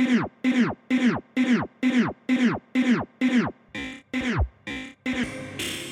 you